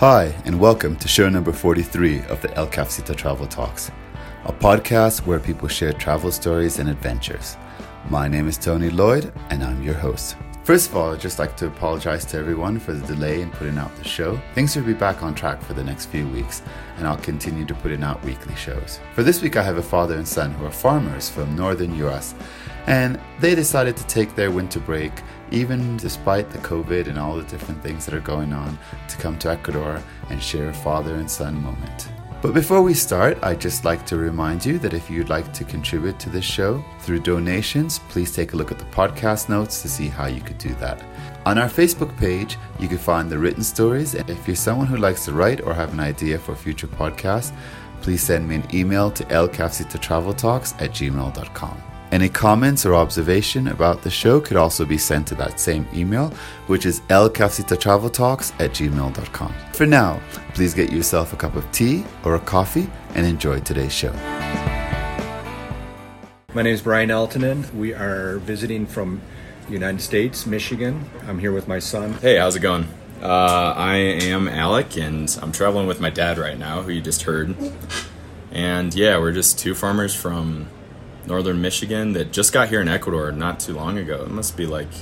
Hi, and welcome to show number 43 of the El Cafecito Travel Talks, a podcast where people share travel stories and adventures. My name is Tony Lloyd, and I'm your host. First of all, I'd just like to apologize to everyone for the delay in putting out the show. Things will be back on track for the next few weeks, and I'll continue to put in out weekly shows. For this week, I have a father and son who are farmers from northern US, and they decided to take their winter break even despite the COVID and all the different things that are going on, to come to Ecuador and share a father and son moment. But before we start, I'd just like to remind you that if you'd like to contribute to this show through donations, please take a look at the podcast notes to see how you could do that. On our Facebook page, you can find the written stories. And if you're someone who likes to write or have an idea for future podcasts, please send me an email to elcafecitotraveltalks at gmail.com. Any comments or observation about the show could also be sent to that same email, which is elcafecitotraveltalks at gmail.com. For now, please get yourself a cup of tea or a coffee and enjoy today's show. My name is Brian Altonen. We are visiting from the United States, Michigan. I'm here with my son. Hey, how's it going? Uh, I am Alec, and I'm traveling with my dad right now, who you just heard. And yeah, we're just two farmers from northern Michigan that just got here in Ecuador not too long ago. It must be like,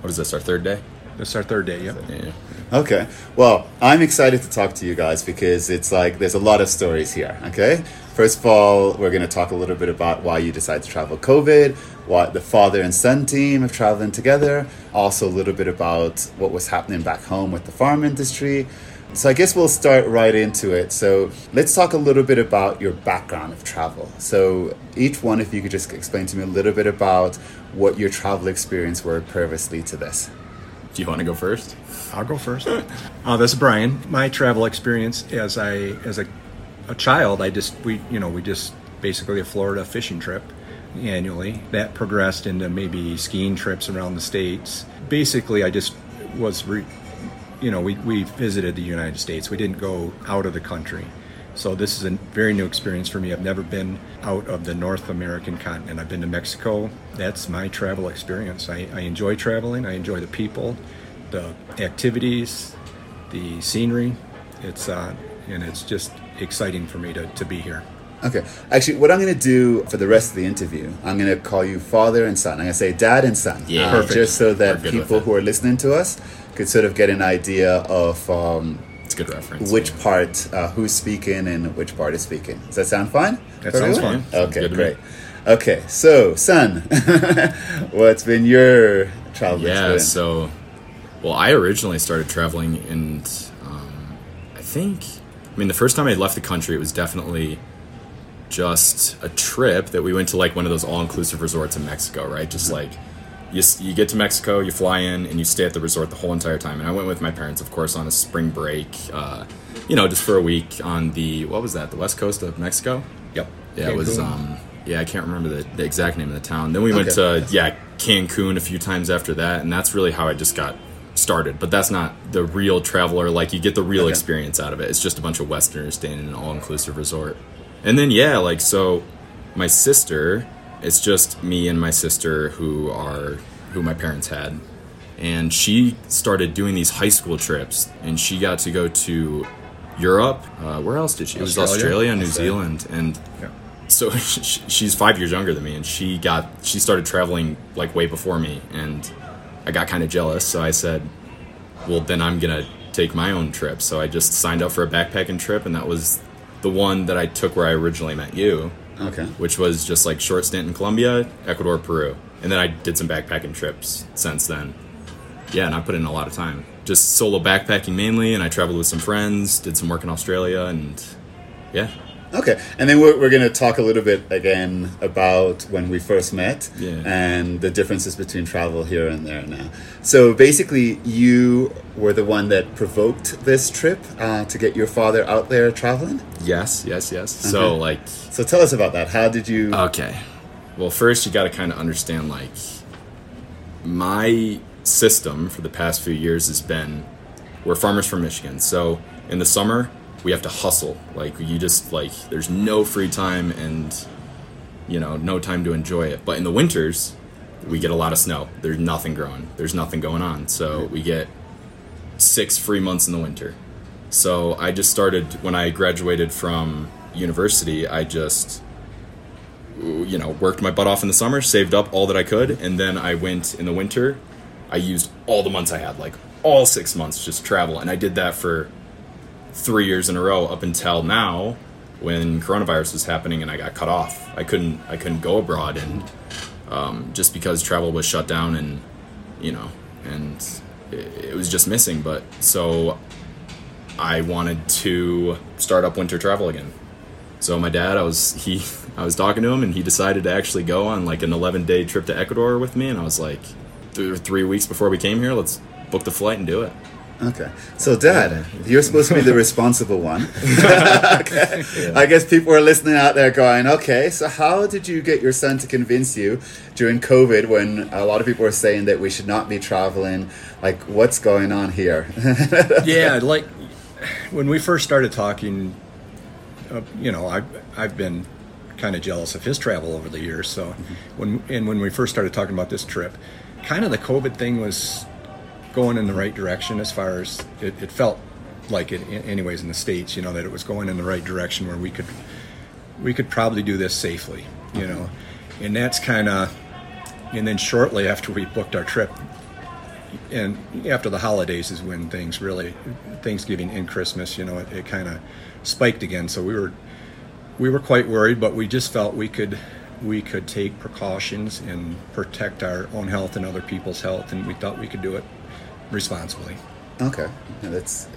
what is this, our third day? This is our third day, yep. Yeah. Okay. Well, I'm excited to talk to you guys because it's like there's a lot of stories here. Okay. First of all, we're going to talk a little bit about why you decided to travel COVID, what the father and son team of traveling together, also a little bit about what was happening back home with the farm industry. So I guess we'll start right into it. So let's talk a little bit about your background of travel. So each one, if you could just explain to me a little bit about what your travel experience were previously to this. Do you want to go first? I'll go first. Uh, this is Brian. My travel experience as I as a, a child, I just we you know we just basically a Florida fishing trip annually. That progressed into maybe skiing trips around the states. Basically, I just was re, you know we we visited the United States. We didn't go out of the country. So this is a very new experience for me. I've never been out of the North American continent. I've been to Mexico. That's my travel experience. I, I enjoy traveling. I enjoy the people, the activities, the scenery. It's uh, and it's just exciting for me to, to be here. Okay. Actually, what I'm going to do for the rest of the interview, I'm going to call you father and son. I'm going to say dad and son. Yeah. Uh, Perfect. Just so that We're good with people who are listening to us could sort of get an idea of um, It's good reference. which yeah. part, uh, who's speaking and which part is speaking. Does that sound fine? That sounds everyone? fine. Okay, me. great. Okay, so son, what's been your travel Yeah, experience? so, well, I originally started traveling and um, I think, I mean, the first time I left the country, it was definitely just a trip that we went to like one of those all inclusive resorts in Mexico, right? Just Mm-hmm. like you, you get to Mexico, you fly in, and you stay at the resort the whole entire time. And I went with my parents, of course, on a spring break, uh, you know, just for a week on the, what was that, the west coast of Mexico? Yep. Yeah, it was. Um, yeah, I can't remember the, the exact name of the town. Then we went to yeah Cancun a few times after that, and that's really how I just got started. But that's not the real traveler. Like you get the real Okay. experience out of it. It's just a bunch of Westerners staying in an all inclusive resort. And then yeah, like so, my sister. It's just me and my sister who are who my parents had, and she started doing these high school trips, and she got to go to Europe. Uh, where else did she? It was Australia. Australia, New Australia. Zealand, and Yeah. so sh- she's five years younger than me and she got she started traveling like way before me and i got kind of jealous so i said well then i'm gonna take my own trip so i just signed up for a backpacking trip and that was the one that i took where i originally met you Okay. which was just like short stint in colombia ecuador peru. And then i did some backpacking trips since then. Yeah and i put in a lot of time. Just solo backpacking mainly and i traveled with some friends did some work in australia and yeah Okay, and then we're, we're going to talk a little bit again about when we first met Yeah. and the differences between travel here and there now. So basically, you were the one that provoked this trip uh, to get your father out there traveling. yes yes yes Okay. so like So tell us about that. How did you? Okay. Well, first you got to kind of understand like my system for the past few years has been we're farmers from Michigan. So, in the summer, we have to hustle. Like you just like there's no free time and you know, no time to enjoy it. But in the winters, we get a lot of snow. There's nothing growing. There's nothing going on. So, we get 6 free months in the winter. So I just started when I graduated from university. I just you know worked my butt off in the summer, saved up all that I could, and then I went in the winter. I used all the months I had, like all six months, just travel, and I did that for three years in a row up until now when coronavirus was happening and I got cut off. I couldn't I couldn't go abroad and um, just because travel was shut down and you know and it, it was just missing. But so I wanted to start up winter travel again. So my dad, I was he I was talking to him and he decided to actually go on like an 11 day trip to Ecuador with me and I was like th- three weeks before we came here, let's book the flight and do it. Okay. So, Dad, you're supposed to be the responsible one. okay. I guess people are listening out there going, okay, so how did you get your son to convince you during COVID when a lot of people are saying that we should not be traveling? Like, what's going on here? yeah, like when we first started talking, uh, you know, I've, I've been kind of jealous of his travel over the years. So, mm-hmm. when and when we first started talking about this trip, kind of the COVID thing was going in the right direction as far as it, it felt like it anyways in the states you know that it was going in the right direction where we could we could probably do this safely you know. And that's kind of and then shortly after we booked our trip and after the holidays is when things really thanksgiving and christmas you know it, it kind of spiked again. So we were we were quite worried but we just felt we could we could take precautions and protect our own health and other people's health and we thought we could do it responsibly. Okay, that's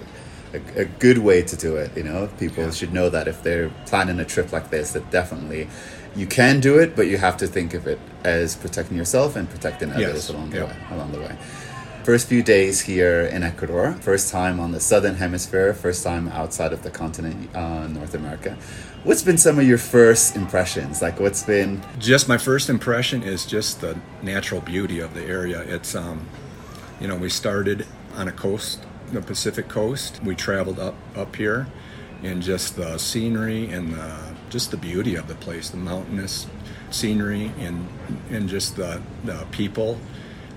a, a, good way to do it. You know, people yeah. should know that if they're planning a trip like this, that definitely you can do it, but you have to think of it as protecting yourself and protecting others yes. along the way. Along the way. First few days here in Ecuador, first time on the southern hemisphere, first time outside of the continent, uh, North America. What's been some of your first impressions? Like, what's been just my first impression is just the natural beauty of the area. It's um, you know, we started on a coast, the Pacific coast. We traveled up up here, and just the scenery and the, just the beauty of the place, the mountainous scenery, and and just the the people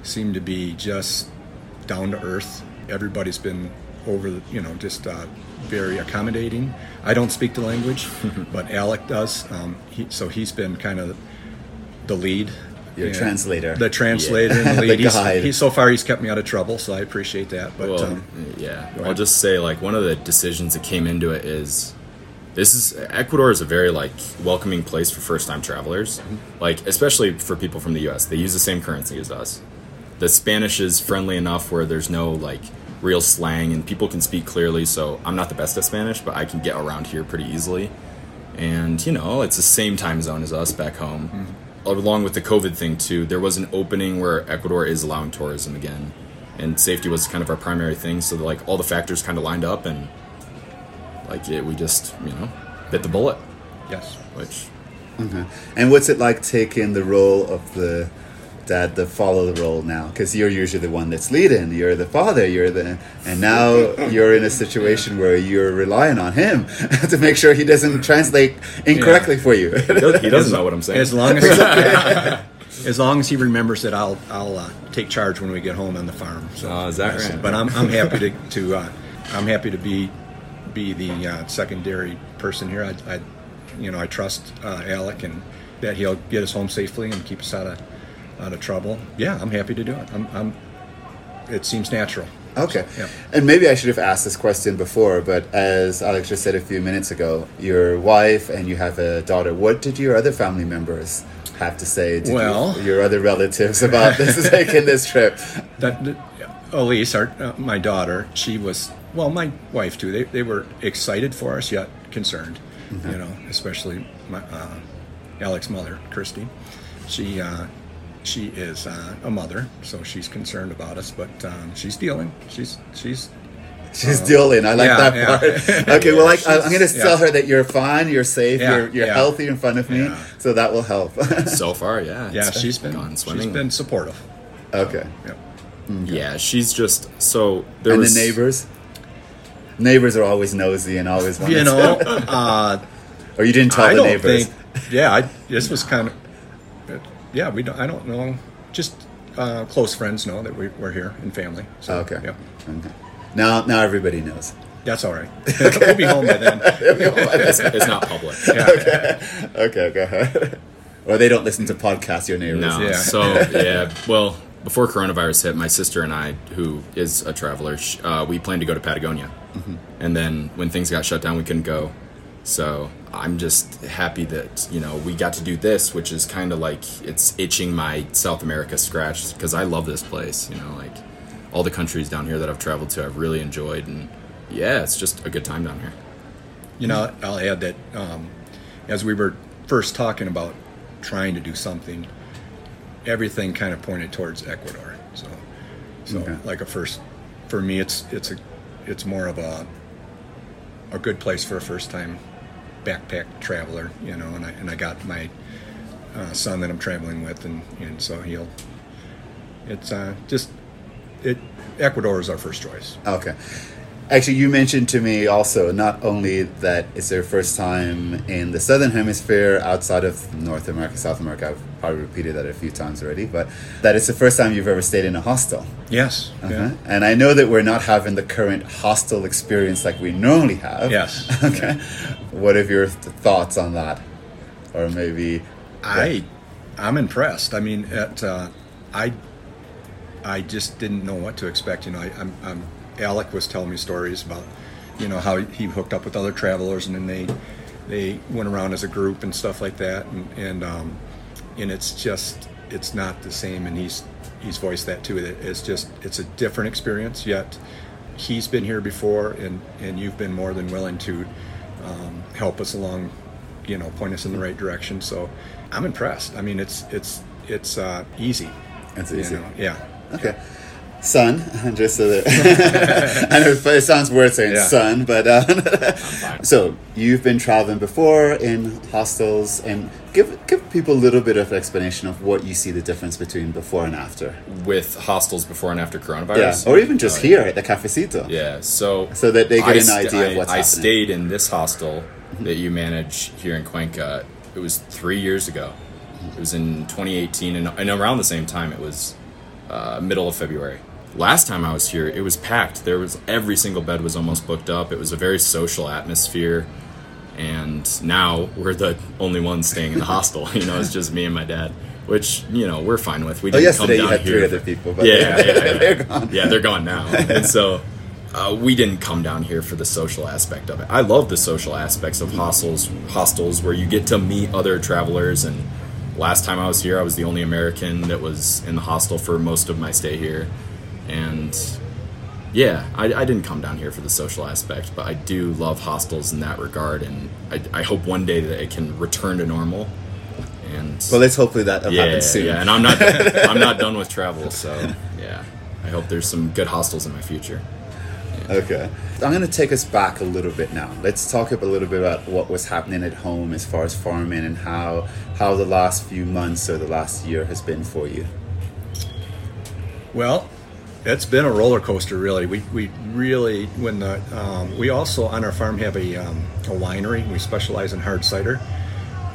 seem to be just down to earth. Everybody's been over, the, you know, just uh, very accommodating. I don't speak the language, but Alec does. Um, he, so he's been kind of the lead your translator. The translator yeah. and the lead. the guide. He's, so far, he's kept me out of trouble, so I appreciate that. But well, um, yeah, I'll just say like one of the decisions that came into it is this is Ecuador is a very like welcoming place for first time travelers, mm-hmm. like especially for people from the U.S. They use the same currency as us. The Spanish is friendly enough where there's no like real slang and people can speak clearly. So I'm not the best at Spanish, but I can get around here pretty easily. And you know, it's the same time zone as us back home. Mm-hmm along with the COVID thing too, there was an opening where Ecuador is allowing tourism again, and safety was kind of our primary thing. So like all the factors kind of lined up, and like it, we just you know bit the bullet. Yes. Which. Mm-hmm. And what's it like taking the role of the dad to follow the role now because you're usually the one that's leading. You're the father you're the and now you're in a situation where you're relying on him to make sure he doesn't translate incorrectly yeah. for you. He, does, he doesn't know what i'm saying. As long as as long as he remembers that i'll i'll uh, take charge when we get home on the farm so. Uh, is that right? but i'm, I'm happy to, to uh, i'm happy to be be the uh, secondary person here. I, I you know i trust uh, alec and that he'll get us home safely and keep us out of out of trouble, yeah, I'm happy to do it. I'm, I'm it seems natural. Okay. So, yeah. And maybe I should have asked this question before, but as Alex just said a few minutes ago, your wife and you have a daughter. What did your other family members have to say? Did well, you, your other relatives about this taking this trip? That, that Elise, our, uh, my daughter, she was well, my wife too. They they were excited for us, yet concerned. Mm-hmm. You know, especially my uh, Alec's mother, Christy. She uh, she is uh, a mother, so she's concerned about us, but um, she's dealing. She's she's She's uh, dealing. I like yeah, that part. Yeah. okay, well, like, I'm going to tell her that you're fine, you're safe, you're, you're healthy in front of me, so that will help. so far, yeah. Yeah, she's been gone swimming. She's been supportive. Okay. Yeah. Okay. Yeah, she's just so. There and was, the neighbors. Neighbors are always nosy and always want you know. uh, or you didn't tell I the neighbors. Think, yeah, I, this was kind of yeah, we don't, I don't know. Just uh, close friends know that we, we're here and family. So, okay. Yeah. Okay. Now, now everybody knows. That's all right. we'll be home by then. It's, it's not public. Okay, Okay. go ahead. Or they don't listen to podcasts, your neighbors. No. Yeah. So yeah. Well, before coronavirus hit, my sister and I, who is a traveler, uh, we planned to go to Patagonia, and then when things got shut down, we couldn't go. So I'm just happy that you know we got to do this, which is kind of like it's itching my South America scratch because I love this place. You know, like all the countries down here that I've traveled to, I've really enjoyed, and yeah, it's just a good time down here. You know, I'll add that um, as we were first talking about trying to do something, everything kind of pointed towards Ecuador. So, so Okay. like a first for me, it's it's a it's more of a a good place for a first time backpack traveler. You know, and I and I got my uh, son that I'm traveling with, and and so he'll. It's uh, just it. Ecuador is our first choice. Okay. Actually, you mentioned to me also not only that it's their first time in the southern hemisphere outside of North America, South America. I've probably repeated that a few times already, but that it's the first time you've ever stayed in a hostel. Yes. Uh-huh. Yeah. And I know that we're not having the current hostel experience like we normally have. Yes. Okay. What are your th- thoughts on that? Or maybe. I, I'm impressed. I mean, at uh, I, I just didn't know what to expect. You know, I, I'm, I'm Alec was telling me stories about, you know, how he hooked up with other travelers, and then they, they went around as a group and stuff like that, and and um, and it's just it's not the same. And he's he's voiced that too. That it's just it's a different experience. Yet, he's been here before, and and you've been more than willing to um, help us along you know point us in the right direction so i'm impressed i mean it's it's it's uh, easy It's you easy. know? yeah Okay. Son, just so that I know it sounds weird saying Yeah. son, but uh, so you've been traveling before in hostels, and give give people a little bit of explanation of what you see the difference between before and after. With hostels before and after Yeah, coronavirus, or even just Uh, here at the cafecito. Yeah, so So that they get I an st- idea of I- what's I happening. stayed in this hostel that you manage here in Cuenca. It was three years ago. It was in 2018, and, and around the same time, it was uh, middle of February. Last time I was here, it was packed. There was every single bed was almost booked up. It was a very social atmosphere, and now we're the only ones staying in the hostel. You know, it's just me and my dad, which you know we're fine with. We Oh, didn't yesterday come you down had three other people, but yeah, yeah, yeah. they're gone. Yeah, they're gone now. and so uh, we didn't come down here for the social aspect of it. I love the social aspects of hostels, hostels where you get to meet other travelers. And last time I was here, I was the only American that was in the hostel for most of my stay here. And yeah, I, I didn't come down here for the social aspect, but I do love hostels in that regard. And I, I hope one day that it can return to normal. And Well, let's hopefully that yeah, happens soon. yeah, and I'm not I'm not done with travel, so yeah. I hope there's some good hostels in my future. Okay. I'm going to take us back a little bit now. Let's talk a little bit about what was happening at home as far as farming and how how the last few months or the last year has been for you. well it's been a roller coaster really. We, we really when the um, we also on our farm have a, um, a winery. We specialize in hard cider.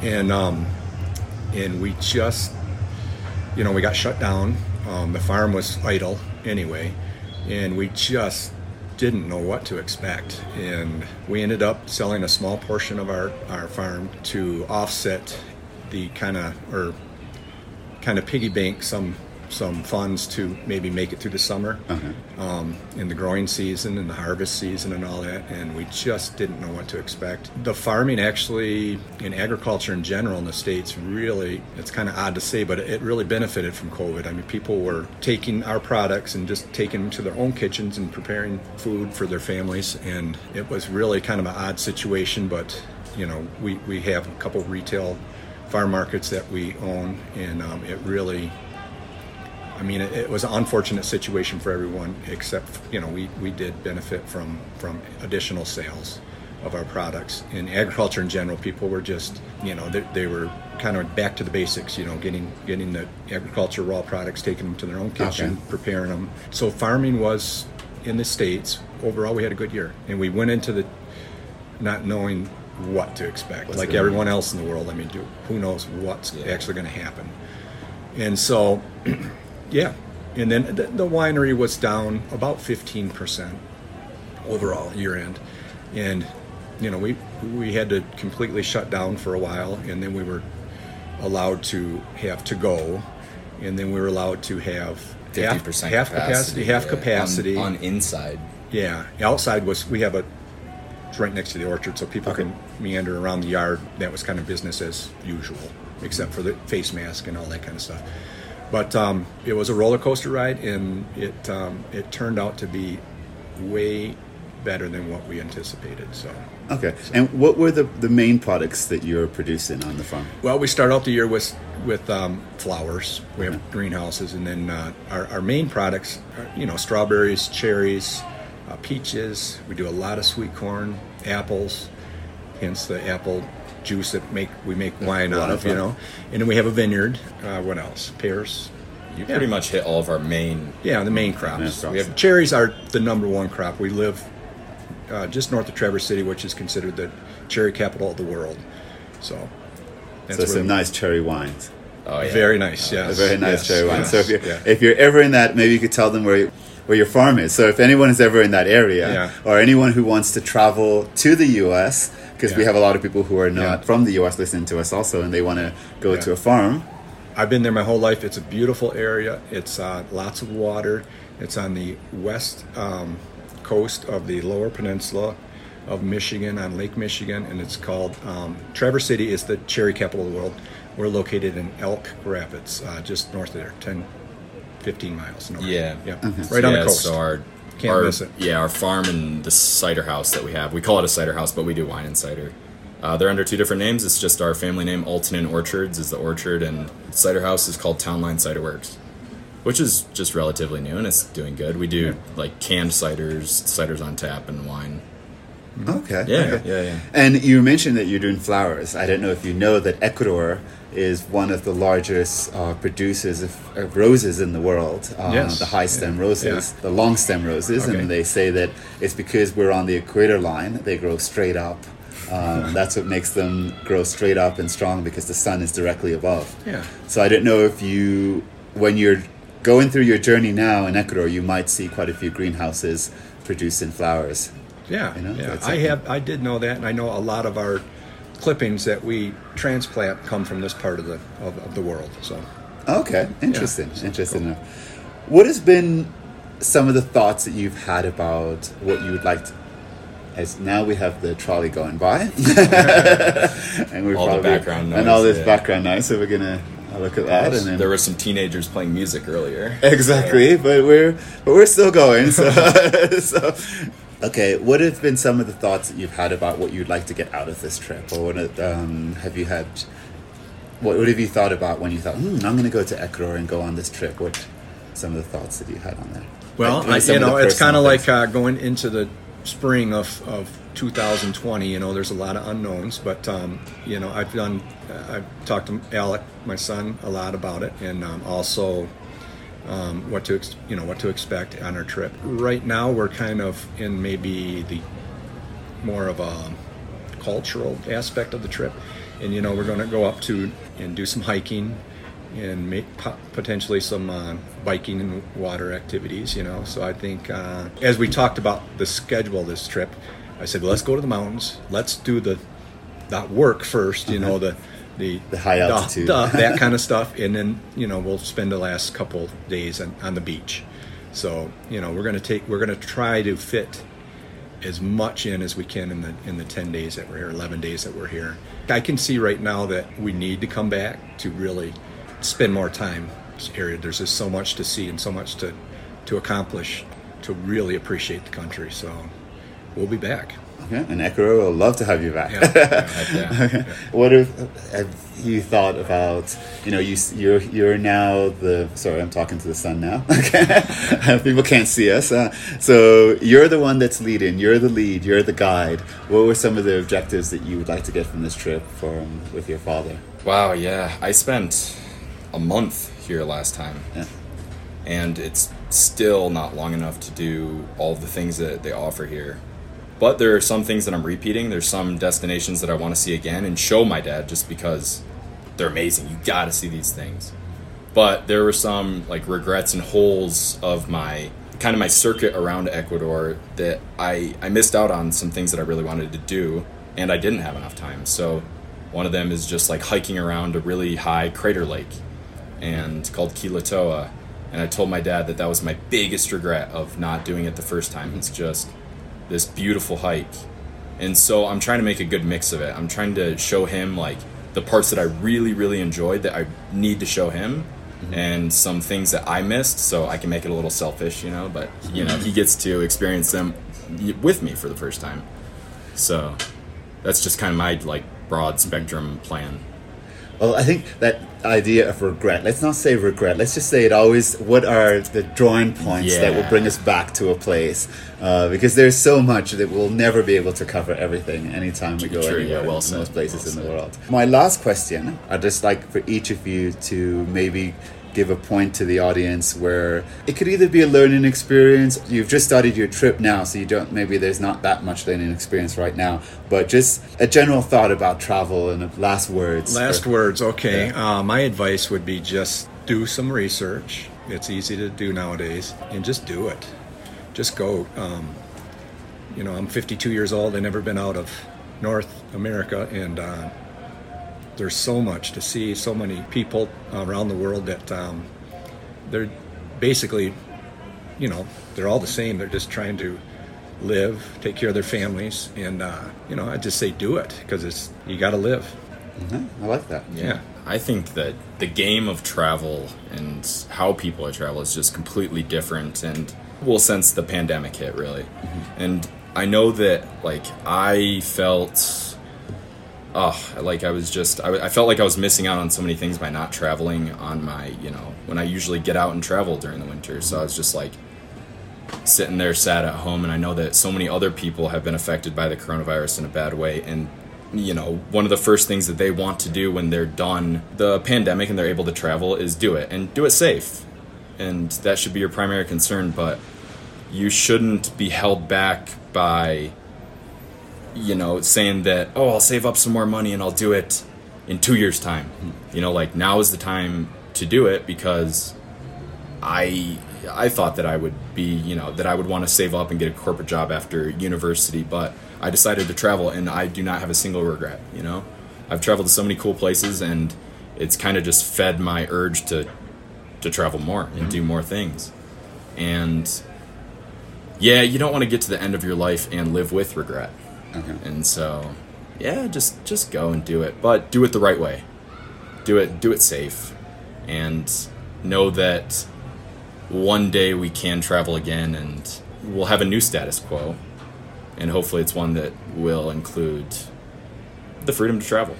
And um, and we just you know we got shut down. Um, the farm was idle anyway. And we just didn't know what to expect. And we ended up selling a small portion of our, our farm to offset the kind of or kind of piggy bank some some funds to maybe make it through the summer um, in the growing season and the harvest season and all that and we just didn't know what to expect. The farming actually in agriculture in general in the states really it's kind of odd to say but it really benefited from covid. I mean people were taking our products and just taking them to their own kitchens and preparing food for their families and it was really kind of an odd situation but you know we, we have a couple retail farm markets that we own and um, it really I mean, it, it was an unfortunate situation for everyone, except you know we, we did benefit from from additional sales of our products. In agriculture in general, people were just you know they, they were kind of back to the basics. You know, getting getting the agriculture raw products, taking them to their own kitchen, Okay. preparing them. So farming was in the states overall. We had a good year, and we went into the not knowing what to expect, What's like everyone else in the world. I mean, do, who knows what's actually going to happen? And so, yeah. And then the, the winery was down about 15% overall year end, and you know we we had to completely shut down for a while, and then we were allowed to have to go, and then we were allowed to have half, 50% half capacity, half yeah, capacity. on, on inside. Yeah, outside was we have a it's right next to the orchard, so people Okay. can meander around the yard. That was kind of business as usual, except for the face mask and all that kind of stuff. But um, it was a roller coaster ride, and it um, it turned out to be way better than what we anticipated. So, Okay. And what were the, the main products that you're producing on the farm? well, we start out the year with with um, flowers. We have greenhouses, and then uh, our, our main products, are, you know, strawberries, cherries, uh, peaches. We do a lot of sweet corn, apples, hence the apple juice that make we make wine out of. You know, and then we have a vineyard. Uh, what else? Pears. You pretty much hit all of our main. Yeah, the main crops. Main crops. We have cherries are the number one crop. We live uh, just north of Traverse City, which is considered the cherry capital of the world. So. That's so some nice cherry wines. Oh yeah, very nice, A yes. very nice yes, cherry wine. yes, So if you're, yeah. if you're ever in that, maybe you could tell them where you, where your farm is. So if anyone is ever in that area, Yeah. or anyone who wants to travel to the U.S., because we have a lot of people who are not Yeah. from the U.S. listening to us also, and they want to go Yeah. to a farm. I've been there my whole life. It's a beautiful area. It's uh, lots of water. It's on the west um, coast of the Lower Peninsula of Michigan, on Lake Michigan, and it's called um, Traverse City. is the cherry capital of the world. We're located in Elk Rapids, uh, just north of there, 10, 15 miles north. Yeah. yeah, right on yeah, the coast. So our, Can't our miss it. yeah, our farm and the cider house that we have. We call it a cider house, but we do wine and cider. Uh, they're under two different names. It's just our family name, Altonen Orchards, is the orchard, and cider house is called Townline Cider Works, which is just relatively new and it's doing good. We do like canned ciders, ciders on tap, and wine. Okay. Yeah, okay. yeah, yeah. And you mentioned that you're doing flowers. I don't know if you know that Ecuador is one of the largest uh, producers of, of roses in the world. Uh, Yes. The high stem Yeah. roses, Yeah. the long stem roses, Okay. and they say that it's because we're on the equator line. They grow straight up. Um, that's what makes them grow straight up and strong because the sun is directly above. Yeah. So I don't know if you, when you're going through your journey now in Ecuador, you might see quite a few greenhouses producing flowers. Yeah, You know, yeah. I have. I did know that, and I know a lot of our clippings that we transplant come from this part of the of, of the world. So, Okay, interesting. so interesting enough. What has been some of the thoughts that you've had about what you would like to? As now we have the trolley going by, and we're All the probably background and all this yeah. background noise. So we're gonna uh, look at that, and then There were some teenagers playing music earlier. exactly. But we're but we're still going. So, so okay. What have been some of the thoughts that you've had about what you'd like to get out of this trip, or what um, have you had? What, what have you thought about when you thought, hmm, I'm going to go to Ecuador and go on this trip? What some of the thoughts that you had on that? well, Like, I, you know, it's kind of like uh, going into the spring of of 2020. You know, there's a lot of unknowns, but um, you know, I've done. uh, I've talked to Alec, my son, a lot about it, and um, also. Um, what to ex- you know what to expect on our trip. Right now, we're kind of in maybe the more of a cultural aspect of the trip. And you know, we're going to go up to and do some hiking and make po- potentially some uh, biking and water activities. You know, so I think uh, as we talked about the schedule of this trip, I said, well, let's go to the mountains. Let's do the that work first. You know, the the, The high altitude. the- that kind of stuff, and then you know we'll spend the last couple days on, on the beach. So you know we're going to take we're going to try to fit as much in as we can in the in the 10 days that we're here 11 days that we're here. I can see right now that we need to come back to really spend more time. This area there's just so much to see and so much to to accomplish to really appreciate the country. So we'll be back Okay, and Ecuador will love to have you back. yeah, yeah. Yeah. what have, have you thought about? You know, you you're you're now the. Sorry, I'm talking to the son now. Okay, people can't see us. Uh, so you're the one that's leading. You're the lead. You're the guide. What were some of the objectives that you would like to get from this trip from with your father? Wow, yeah. I spent a month here last time, Yeah. and it's still not long enough to do all the things that they offer here. But there are some things that I'm repeating. There's some destinations that I want to see again and show my dad just because they're amazing. You got to see these things. But there were some like regrets and holes of my kind of my circuit around Ecuador that I I missed out on some things that I really wanted to do and I didn't have enough time. So one of them is just like hiking around a really high crater lake and called Quilotoa And I told my dad that that was my biggest regret of not doing it the first time. It's just this beautiful hike. And so I'm trying to make a good mix of it. I'm trying to show him like the parts that I really, really enjoyed that I need to show him mm-hmm. and some things that I missed so I can make it a little selfish, you know, but you know, he gets to experience them with me for the first time. So that's just kind of my like broad spectrum plan. Well, I think that idea of regret, let's not say regret, let's just say it always, what are the drawing points yeah. that will bring us back to a place? Uh, because there's so much that we'll never be able to cover everything anytime we go True, anywhere yeah, well in those places well in the world. My last question, I'd just like for each of you to maybe give a point to the audience where it could either be a learning experience. You've just started your trip now so you don't maybe there's not that much learning experience right now but just a general thought about travel and last words. Last for, words okay. Yeah. uh, my advice would be just do some research. It's easy to do nowadays and just do it. Just go um, you know i'm 52 years old. I've never been out of north america and uh, there's so much to see, so many people around the world that um, they're basically, you know, they're all the same. They're just trying to live, take care of their families, and uh, you know, I just say do it because it's you got to live. Mm-hmm. I like that. Yeah. I think that the game of travel and how people are travel is just completely different, and well, since the pandemic hit, really, mm-hmm. and I know that like I felt oh, like I was just, I, I, felt like I was missing out on so many things by not traveling on my, you know, when I usually get out and travel during the winter. So I was just like sitting there sad at home. And I know that so many other people have been affected by the coronavirus in a bad way. And, you know, one of the first things that they want to do when they're done the pandemic and they're able to travel is do it and do it safe. And that should be your primary concern. But you shouldn't be held back by you know, saying that, oh, I'll save up some more money and I'll do it in two years' time. You know, like now is the time to do it because I I thought that I would be, you know, that I would want to save up and get a corporate job after university, but I decided to travel and I do not have a single regret, you know. I've traveled to so many cool places and it's kind of just fed my urge to to travel more and mm-hmm. do more things. And yeah, you don't want to get to the end of your life and live with regret. Okay. And so, yeah, just just go and do it, but do it the right way. Do it do it safe, and know that one day we can travel again, and we'll have a new status quo, and hopefully it's one that will include the freedom to travel.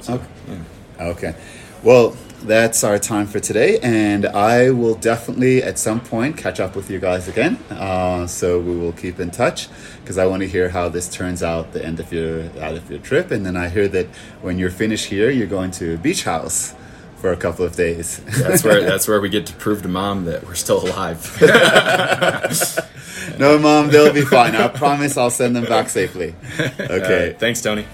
So, okay. Yeah. Okay. Well, that's our time for today, and I will definitely at some point catch up with you guys again. Uh, so we will keep in touch because I want to hear how this turns out the end of your out of your trip, and then I hear that when you're finished here, you're going to a beach house for a couple of days. that's where that's where we get to prove to mom that we're still alive. no, mom, they'll be fine. I promise I'll send them back safely. Okay, right, thanks, Tony.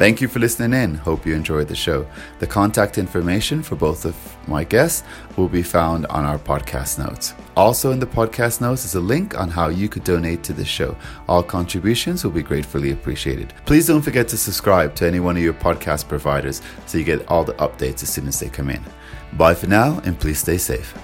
Thank you for listening in. Hope you enjoyed the show. The contact information for both of my guests will be found on our podcast notes. Also, in the podcast notes is a link on how you could donate to the show. All contributions will be gratefully appreciated. Please don't forget to subscribe to any one of your podcast providers so you get all the updates as soon as they come in. Bye for now, and please stay safe.